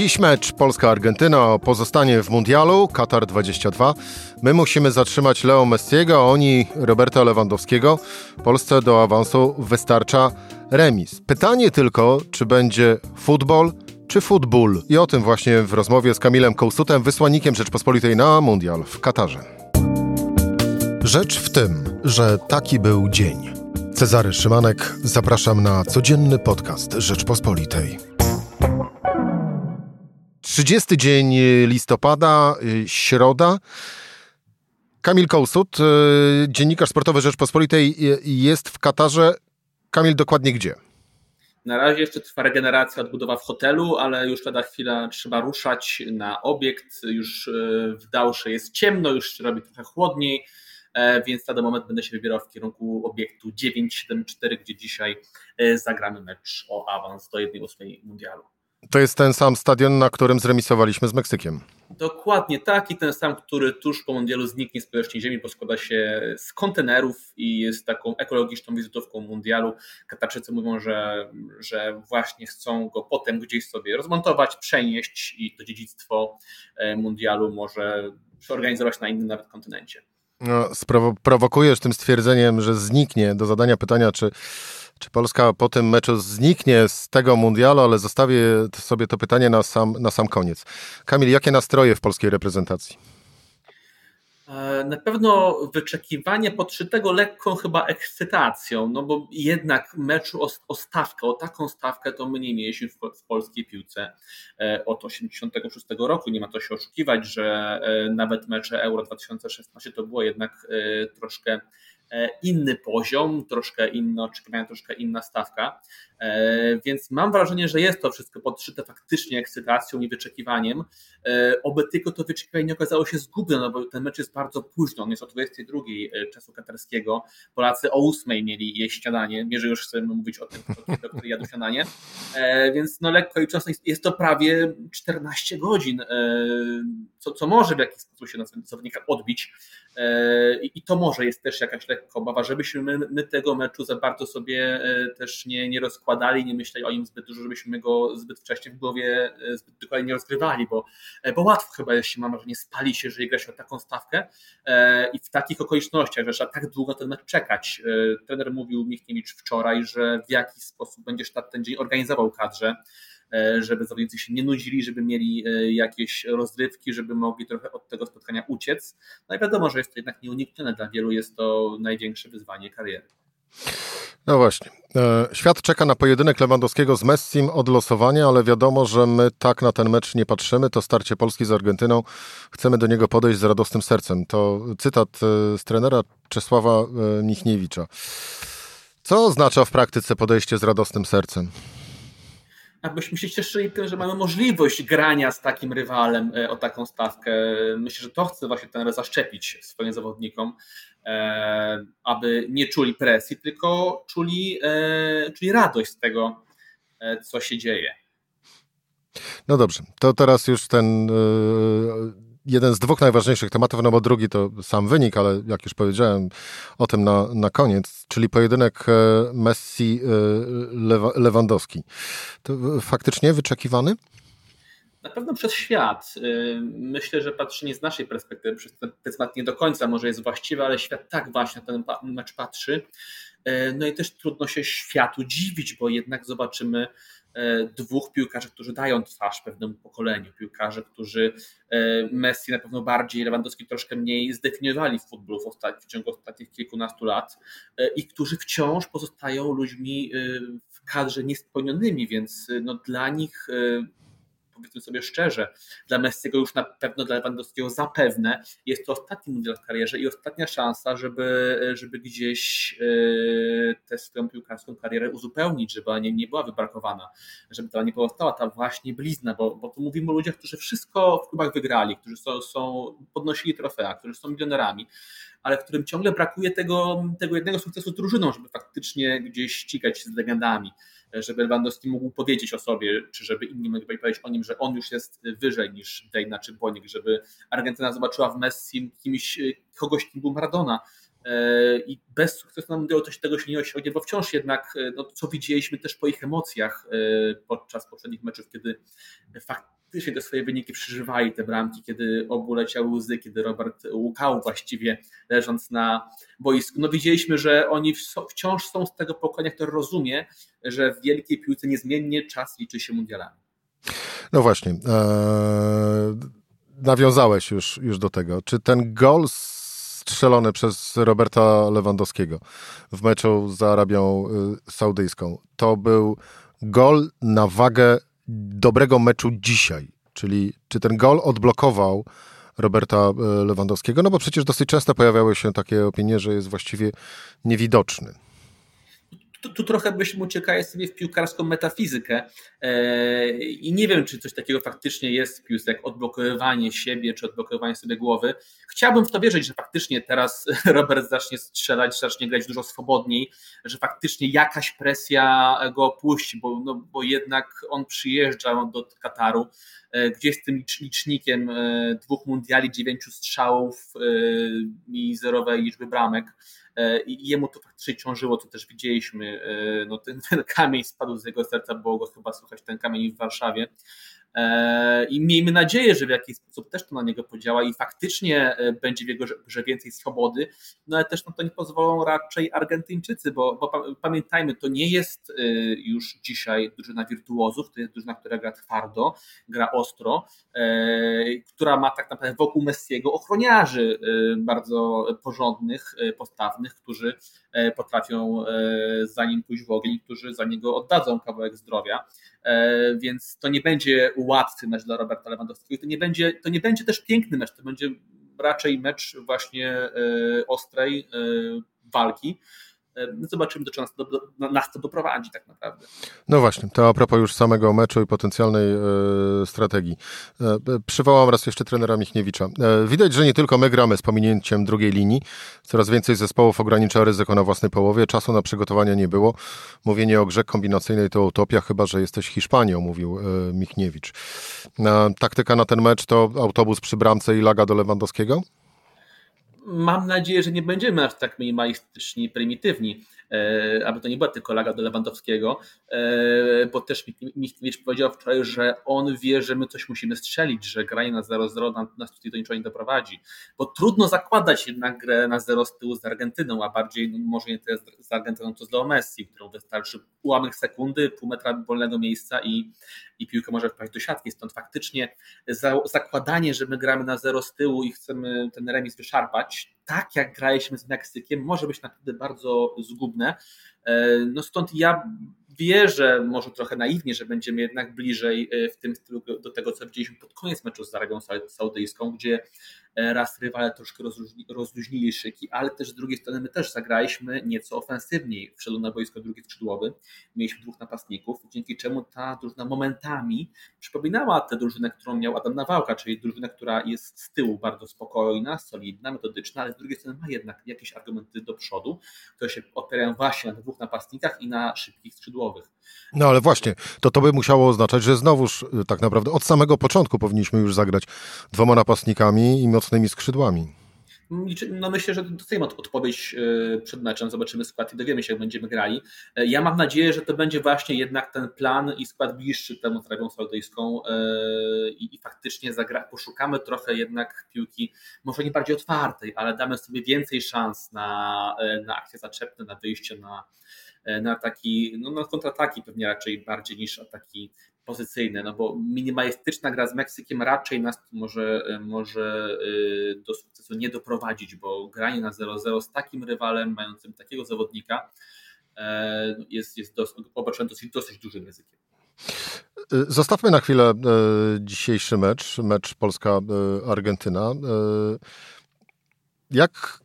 Dziś mecz Polska-Argentyna pozostanie w mundialu Katar 22. My musimy zatrzymać Leo Messiego, oni Roberta Lewandowskiego. Polsce do awansu wystarcza remis. Pytanie tylko, czy będzie futbol czy futbol? I o tym właśnie w rozmowie z Kamilem Kołsutem, wysłannikiem Rzeczpospolitej na mundial w Katarze. Rzecz w tym, że taki był dzień. Cezary Szymanek, zapraszam na codzienny podcast Rzeczpospolitej. 30 dzień listopada, y, środa. Kamil Kołsut, y, dziennikarz sportowy Rzeczpospolitej, y, jest w Katarze. Kamil, dokładnie gdzie? Na razie jeszcze trwa regeneracja, odbudowa w hotelu, ale już lada chwila trzeba ruszać na obiekt. Już w Dałsze jest ciemno, już się robi trochę chłodniej, e, więc na ten moment będę się wybierał w kierunku obiektu 974, gdzie dzisiaj e, zagramy mecz o awans do 1-8 mundialu. To jest ten sam stadion, na którym zremisowaliśmy z Meksykiem. Dokładnie taki, ten sam, który tuż po mundialu zniknie z powierzchni ziemi, bo składa się z kontenerów i jest taką ekologiczną wizytówką mundialu. Katarczycy mówią, że, że właśnie chcą go potem gdzieś sobie rozmontować, przenieść i to dziedzictwo e, mundialu może przeorganizować na innym nawet kontynencie. No, sprowokujesz tym stwierdzeniem, że zniknie do zadania pytania, czy czy Polska po tym meczu zniknie z tego mundialu, ale zostawię sobie to pytanie na sam, na sam koniec. Kamil, jakie nastroje w polskiej reprezentacji? E, na pewno wyczekiwanie podszytego lekką chyba ekscytacją, no bo jednak meczu o, o stawkę, o taką stawkę to my nie mieliśmy w, w polskiej piłce e, od 86 roku. Nie ma to się oszukiwać, że e, nawet mecze Euro 2016 to było jednak troszkę inny poziom, troszkę inne oczekiwania, troszkę inna stawka. E, więc mam wrażenie, że jest to wszystko podszyte faktycznie ekscytacją i wyczekiwaniem. E, oby tylko to wyczekiwanie nie okazało się zgubne, no bo ten mecz jest bardzo późno, on jest o 22 czasu katarskiego. Polacy o 8 mieli jeść śniadanie, nie, że już chcemy mówić o tym, kto, kto jadł śniadanie. Więc no lekko i często jest to prawie 14 godzin, co, co może w jakiś sposób się na zawodnika odbić. I to może jest też jakaś lekko obawa, żebyśmy my, my tego meczu za bardzo sobie też nie, nie rozkładali nie myśleli o nim zbyt dużo, żebyśmy go zbyt wcześnie w głowie e, zbyt dokładnie nie rozgrywali, bo, e, bo łatwo chyba, jeśli mam wrażenie, spali się, że gra się o taką stawkę e, i w takich okolicznościach, że trzeba tak długo ten mecz czekać. Trener mówił Michniewicz wczoraj, że w jaki sposób będzie sztab ten dzień organizował kadrze, żeby zawodnicy się nie nudzili, żeby mieli jakieś rozrywki, żeby mogli trochę od tego spotkania uciec. No i wiadomo, że jest to jednak nieuniknione dla wielu, jest to największe wyzwanie kariery. No właśnie. E, świat czeka na pojedynek Lewandowskiego z Messim od losowania, ale wiadomo, że my tak na ten mecz nie patrzymy. To starcie Polski z Argentyną. Chcemy do niego podejść z radosnym sercem. To cytat e, z trenera Czesława e, Michniewicza. Co oznacza w praktyce podejście z radosnym sercem? Abyśmy się cieszyli tym, że mamy możliwość grania z takim rywalem o taką stawkę. Myślę, że to chce właśnie ten zaszczepić swoim zawodnikom. E, aby nie czuli presji, tylko czuli, e, czuli radość z tego, e, co się dzieje. No dobrze, to teraz już ten jeden z dwóch najważniejszych tematów, no bo drugi to sam wynik, ale jak już powiedziałem o tym na, na koniec, czyli pojedynek Messi-Lewandowski. To faktycznie wyczekiwany? Na pewno przez świat. Y, myślę, że patrzenie z naszej perspektywy przez ten temat nie do końca może jest właściwe, ale świat tak właśnie na ten mecz patrzy. No i też trudno się światu dziwić, bo jednak zobaczymy dwóch piłkarzy, którzy dają twarz pewnemu pokoleniu. Piłkarzy, którzy Messi na pewno bardziej, Lewandowski troszkę mniej zdefiniowali w futbolu w, w ciągu ostatnich kilkunastu lat i którzy wciąż pozostają ludźmi w kadrze niespełnionymi, więc no dla nich powiedzmy sobie szczerze, dla Messiego już na pewno, dla Lewandowskiego zapewne jest to ostatni mundial w karierze i ostatnia szansa, żeby, żeby gdzieś e, tę swoją piłkarską karierę uzupełnić, żeby ona nie, nie była wybrakowana, żeby to nie pozostała ta właśnie blizna, bo, bo tu mówimy o ludziach, którzy wszystko w klubach wygrali, którzy są, są podnosili trofea, którzy są milionerami, ale którym ciągle brakuje tego, tego jednego sukcesu z drużyną, żeby faktycznie gdzieś ścigać się z legendami żeby Lewandowski mógł powiedzieć o sobie, czy żeby inni mogli powiedzieć o nim, że on już jest wyżej niż Dejna czy Bonik, żeby Argentyna zobaczyła w Messi kimś, kogoś, kim był Maradona. E, I bez sukcesu na mundialu tego się nie osiągnie, bo wciąż jednak, e, no, co widzieliśmy też po ich emocjach e, podczas poprzednich meczów, kiedy fakt faktycznie te swoje wyniki przeżywali, te bramki, kiedy obu leciały łzy, kiedy Robert łukał właściwie leżąc na boisku. No widzieliśmy, że oni wciąż są z tego pokolenia, które rozumie, że w wielkiej piłce niezmiennie czas liczy się mundialami. No właśnie. Ee, nawiązałeś już, już do tego. Czy ten gol strzelony przez Roberta Lewandowskiego w meczu z Arabią y, Saudyjską to był gol na wagę dobrego meczu dzisiaj? Czyli czy ten gol odblokował Roberta y, Lewandowskiego? No bo przecież dosyć często pojawiały się takie opinie, że jest właściwie niewidoczny tu, tu trochę byśmy uciekali sobie w piłkarską metafizykę e, i nie wiem, czy coś takiego faktycznie jest w piłce, jak odblokowywanie siebie, czy odblokowywanie sobie głowy. Chciałbym w to wierzyć, że faktycznie teraz Robert zacznie strzelać, zacznie grać dużo swobodniej, że faktycznie jakaś presja go opuści, bo, no, bo jednak on przyjeżdża do Kataru, e, gdzieś z tym licznikiem e, dwóch mundiali, dziewięciu strzałów i zerowej liczby bramek E, i jemu to faktycznie ciążyło, co też widzieliśmy. E, no, ten, ten kamień spadł z jego serca, było go chyba słuchać ten kamień w Warszawie. E, I miejmy nadzieję, że w jakiś sposób też to na niego podziała i faktycznie e, będzie w jego grze więcej swobody, no ale też na to nie pozwolą raczej Argentyńczycy, bo, bo pamiętajmy, to nie jest e, już dzisiaj drużyna wirtuozów, to jest drużyna, która gra twardo, gra ostro, która ma tak naprawdę wokół Messiego ochroniarzy bardzo porządnych, postawnych, którzy potrafią za nim pójść w ogień, którzy za niego oddadzą kawałek zdrowia, więc to nie będzie łatwy mecz dla Roberta Lewandowskiego. To nie będzie, to nie będzie też piękny mecz, to będzie raczej mecz właśnie e, ostrej e, walki. E, no zobaczymy, do czego nas, do, nas to doprowadzi tak naprawdę. No właśnie, to a propos już samego meczu i potencjalnej e, strategii. E, przywołam raz jeszcze trenera Michniewicza. E, widać, że nie tylko my gramy z pominięciem drugiej linii. Coraz więcej zespołów ogranicza ryzyko na własnej połowie. Czasu na przygotowanie nie było. Mówienie o grze kombinacyjnej to utopia, chyba że jesteś Hiszpanią, mówił e, Michniewicz. taktyka na ten mecz to autobus przy bramce i laga do Lewandowskiego? Mam nadzieję, że nie będziemy aż tak minimalistyczni prymitywni, e, aby to nie była tylko laga do Lewandowskiego, e, bo też Michniewicz powiedział wczoraj, że on wie, że my coś musimy strzelić, że granie na 0-0 nas tutaj do niczego nie doprowadzi, bo trudno zakładać jednak grę na 0 z tyłu z Argentyną, a bardziej no, może nie tyle z Argentyną, to z Leo Messi, którą wystarczy ułamek sekundy, pół metra wolnego miejsca i, i piłkę może wpaść do siatki, stąd faktycznie za, zakładanie, że my gramy na 0 z tyłu i chcemy ten remis wyszarpać, tak jak graliśmy z Meksykiem, może być naprawdę bardzo zgubne. E, no stąd ja wierzę, może trochę naiwnie, że będziemy jednak bliżej e, w tym stylu do tego, co widzieliśmy pod koniec meczu z Arabią Saudyjską, gdzie raz rywale troszkę rozluźnili szyki, ale też z drugiej strony my też zagraliśmy nieco ofensywniej. Wszedł na boisko drugi skrzydłowy, mieliśmy dwóch napastników, dzięki czemu ta drużyna momentami przypominała tę drużynę, którą miał Adam Nawałka, czyli drużynę, która jest z tyłu bardzo spokojna, solidna, metodyczna, ale z drugiej strony ma jednak jakieś argumenty do przodu, które się opierają właśnie na dwóch napastnikach i na szybkich skrzydłowych. No ale właśnie, to to by musiało oznaczać, że znowuż y, tak naprawdę od samego początku powinniśmy już zagrać dwoma napastnikami i mocnymi skrzydłami. No myślę, że dostajemy odpowiedź y, przed meczem, zobaczymy skład i dowiemy się, jak będziemy grali. Y, ja mam nadzieję, że to będzie właśnie jednak ten plan i skład bliższy temu z Arabią Saudyjską i, i faktycznie zagra, poszukamy trochę jednak piłki, może nie bardziej otwartej, ale damy sobie więcej szans na, na akcje zaczepne, na wyjście na, E, na no na kontrataki pewnie raczej bardziej niż ataki pozycyjne, no bo minimalistyczna gra z Meksykiem raczej nas może, e, może e, do sukcesu nie doprowadzić, bo granie na 0-0 z takim rywalem, mającym takiego zawodnika jest, jest dos, obarczone dosyć, dosyć dużym ryzykiem. Zostawmy na chwilę dzisiejszy mecz, mecz Polska-Argentyna. Jak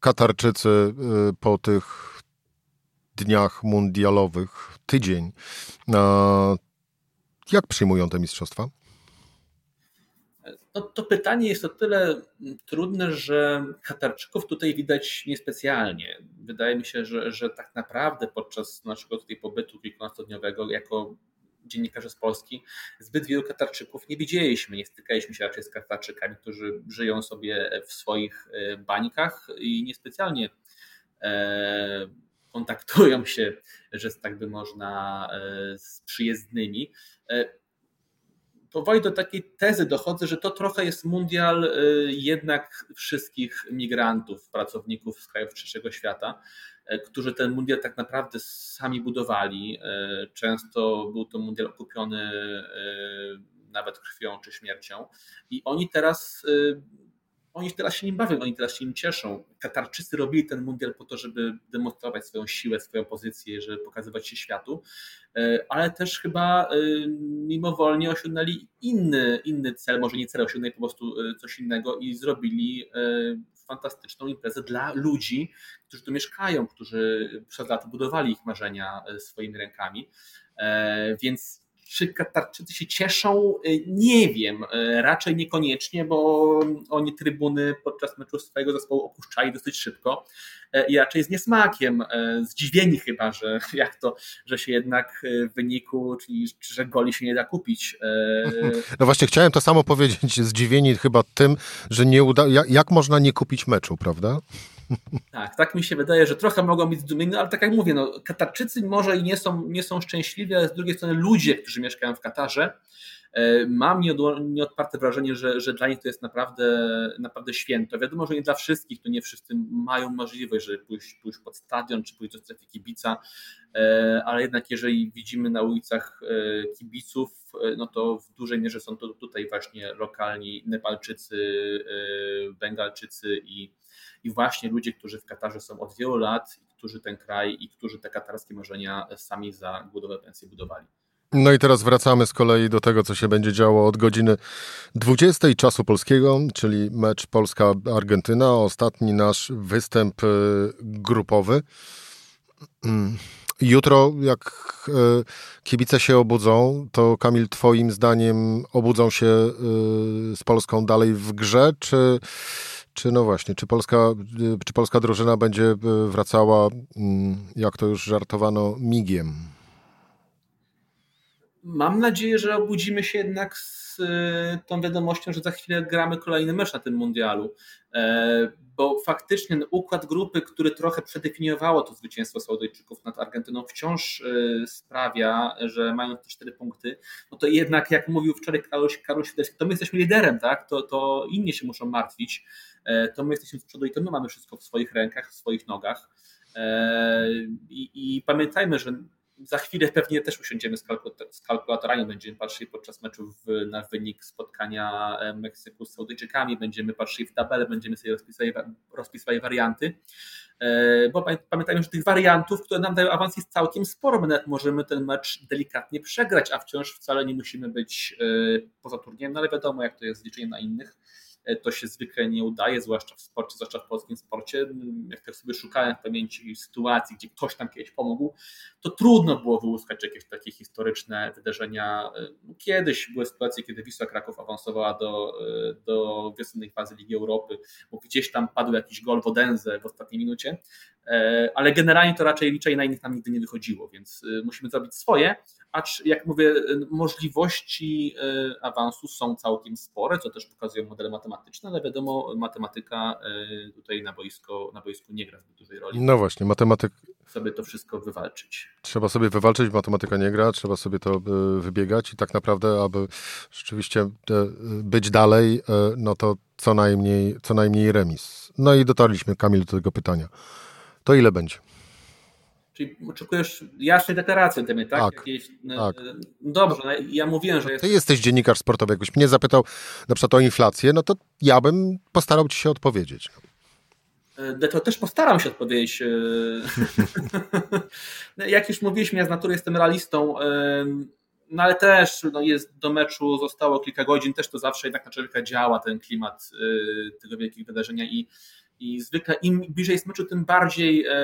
Katarczycy po tych dniach mundialowych, tydzień. Jak przyjmują te mistrzostwa? No, to pytanie jest o tyle trudne, że Katarczyków tutaj widać niespecjalnie. Wydaje mi się, że, że tak naprawdę podczas naszego tutaj pobytu kilkunastodniowego jako dziennikarze z Polski zbyt wielu Katarczyków nie widzieliśmy, nie stykaliśmy się raczej z Katarczykami, którzy żyją sobie w swoich e, bańkach i niespecjalnie e, kontaktują się, że tak by można, e, z przyjezdnymi. E, powoli do takiej tezy dochodzę, że to trochę jest mundial jednak wszystkich migrantów, pracowników z krajów trzeciego świata, którzy ten mundial tak naprawdę sami budowali. Często był to mundial okupiony nawet krwią czy śmiercią i oni teraz oni teraz się nim bawią, oni teraz się nim cieszą. Katarczycy robili ten mundial po to, żeby demonstrować swoją siłę, swoją pozycję, żeby pokazywać się światu, e, ale też chyba e, mimowolnie osiągnęli inny, inny cel, może nie cel, osiągnęli po prostu e, coś innego i zrobili fantastyczną imprezę dla ludzi, którzy tu mieszkają, którzy przez lata budowali ich marzenia swoimi rękami. Więc czy Katarczycy się cieszą? Y, nie wiem, y, raczej niekoniecznie, bo oni trybuny podczas meczu swojego zespołu opuszczali dosyć szybko y, i raczej z niesmakiem, zdziwieni chyba, że jak to, że się jednak w wyniku, czyli że goli się nie da kupić. No właśnie, chciałem to samo powiedzieć, zdziwieni chyba tym, że nie uda, jak można nie kupić meczu, prawda? Tak, tak mi się wydaje, że trochę mogą być zdumieni, ale tak jak mówię, no, Katarczycy może i nie są, nie są szczęśliwi, ale z drugiej strony ludzie, którzy mieszkają w Katarze, e, mam nieodparte wrażenie, że, że dla nich to jest naprawdę, naprawdę święto. Wiadomo, że nie dla wszystkich, to nie wszyscy mają możliwość, żeby pójść, pójść pod stadion, czy pójść do strefy kibica, e, ale jednak jeżeli widzimy na ulicach e, kibiców, no to w dużej mierze są to tutaj właśnie lokalni Nepalczycy, Bengalczycy i i właśnie ludzie, którzy w Katarze są od wielu lat, którzy ten kraj i którzy te katarskie marzenia sami za głodowę pensje budowali. No i teraz wracamy z kolei do tego, co się będzie działo od godziny 20 czasu polskiego, czyli mecz Polska-Argentyna, ostatni nasz występ y, grupowy. Jutro, jak y, kibice się obudzą, to Kamil, Twoim zdaniem obudzą się y, z Polską dalej w grze, czy czy no właśnie, czy polska, y, czy polska drużyna będzie y, wracała, mm, jak to już żartowano, migiem? Mam nadzieję, że obudzimy się jednak z y, tą wiadomością, że za chwilę gramy kolejny mecz na tym mundialu. E, bo faktycznie układ grupy, który trochę przedefiniowało to zwycięstwo Saudyjczyków nad Argentyną, wciąż sprawia, że mają te cztery punkty, no to jednak, jak mówił wczoraj Karoś, Karoś to my jesteśmy liderem, tak? to, to inni się muszą martwić. E, to my jesteśmy z przodu i to my mamy wszystko w swoich rękach, w swoich nogach. E, I, i pamiętajmy, że za chwilę pewnie też usiądziemy z, kalkulatorami, będziemy patrzyli podczas meczu w, na wynik spotkania e, Meksyku z Saudyjczykami, będziemy patrzyli w tabelę, będziemy sobie rozpisywali, rozpisywali warianty, bo pamiętajmy, że tych wariantów, które nam dają awans jest całkiem sporo, my nawet możemy ten mecz delikatnie przegrać, a wciąż wcale nie musimy być poza turniejem, no ale wiadomo jak to jest z liczeniem na innych to się zwykle nie udaje, zwłaszcza w sporcie, zwłaszcza w polskim sporcie. Jak tak sobie szukałem w pamięci sytuacji, gdzie ktoś tam kiedyś pomógł, to trudno było wyłuskać jakieś takie historyczne wydarzenia. E, no, kiedyś były sytuacje, kiedy Wisła Kraków awansowała do, e, do wiosennej fazy Ligi Europy, bo gdzieś tam padł jakiś gol w Odense w ostatniej minucie, ale generalnie to raczej liczej na innych nam nigdy nie wychodziło, więc musimy zrobić swoje, acz jak mówię, możliwości awansu są całkiem spore, co też pokazują modele matematyczne ale wiadomo, matematyka e, tutaj na, boisko, na boisku nie gra zbyt dużej roli. No właśnie, matematyk. Sobie to wszystko wywalczyć. Trzeba sobie wywalczyć, matematyka nie gra, trzeba sobie to e, wybiegać i tak naprawdę, aby rzeczywiście e, być dalej, no to co najmniej, co najmniej remis. No i dotarliśmy, Kamil, do tego pytania. To ile będzie? Czyli oczekujesz jasnej deklaracji na temat, tak? Tak, Jakieś, no, tak. Dobrze, no, ja mówiłem, że jest... Ty jesteś dziennikarz sportowy, jakbyś mnie zapytał na przykład o inflację, no to ja bym postarał ci się odpowiedzieć. E, to też postaram się odpowiedzieć. E, no, jak już mówiliśmy, ja z natury jestem realistą, e, no ale też no jest, do meczu zostało kilka godzin, też to zawsze jednak na człowieka działa ten klimat tego wielkiego wydarzenia i i zwykle im bliżej jest meczu, tym bardziej e,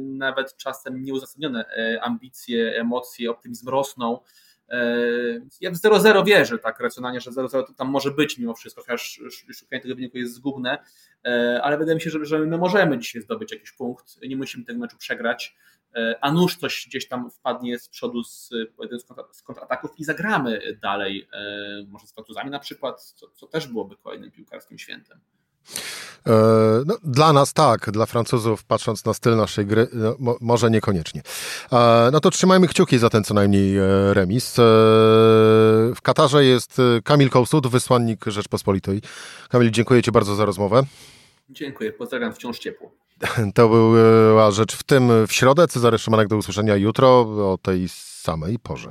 nawet czasem nieuzasadnione e, ambicje, emocje, optymizm rosną. E, ja w 0-0 wierzę tak racjonalnie, że 0-0 to tam może być mimo wszystko, chociaż szukanie tego wyniku jest zgubne, ale wydaje mi się, że, że my możemy dzisiaj zdobyć jakiś punkt, nie musimy tego meczu przegrać, a nuż coś gdzieś tam wpadnie z przodu z, z kontrataków i zagramy dalej, może z kontuzami na przykład, co, co też byłoby kolejnym piłkarskim świętem. E, no, dla nas tak, dla Francuzów, patrząc na styl naszej gry, no, mo, może niekoniecznie. E, no to trzymajmy kciuki za ten co najmniej e, remis. W Katarze jest Kamil Kołsud, wysłannik Rzeczpospolitej. Kamil, dziękuję Ci bardzo za rozmowę. Dziękuję, pozdrawiam wciąż ciepło. To była rzecz w tym w środę. Cezary Szymanek do usłyszenia jutro o tej samej porze.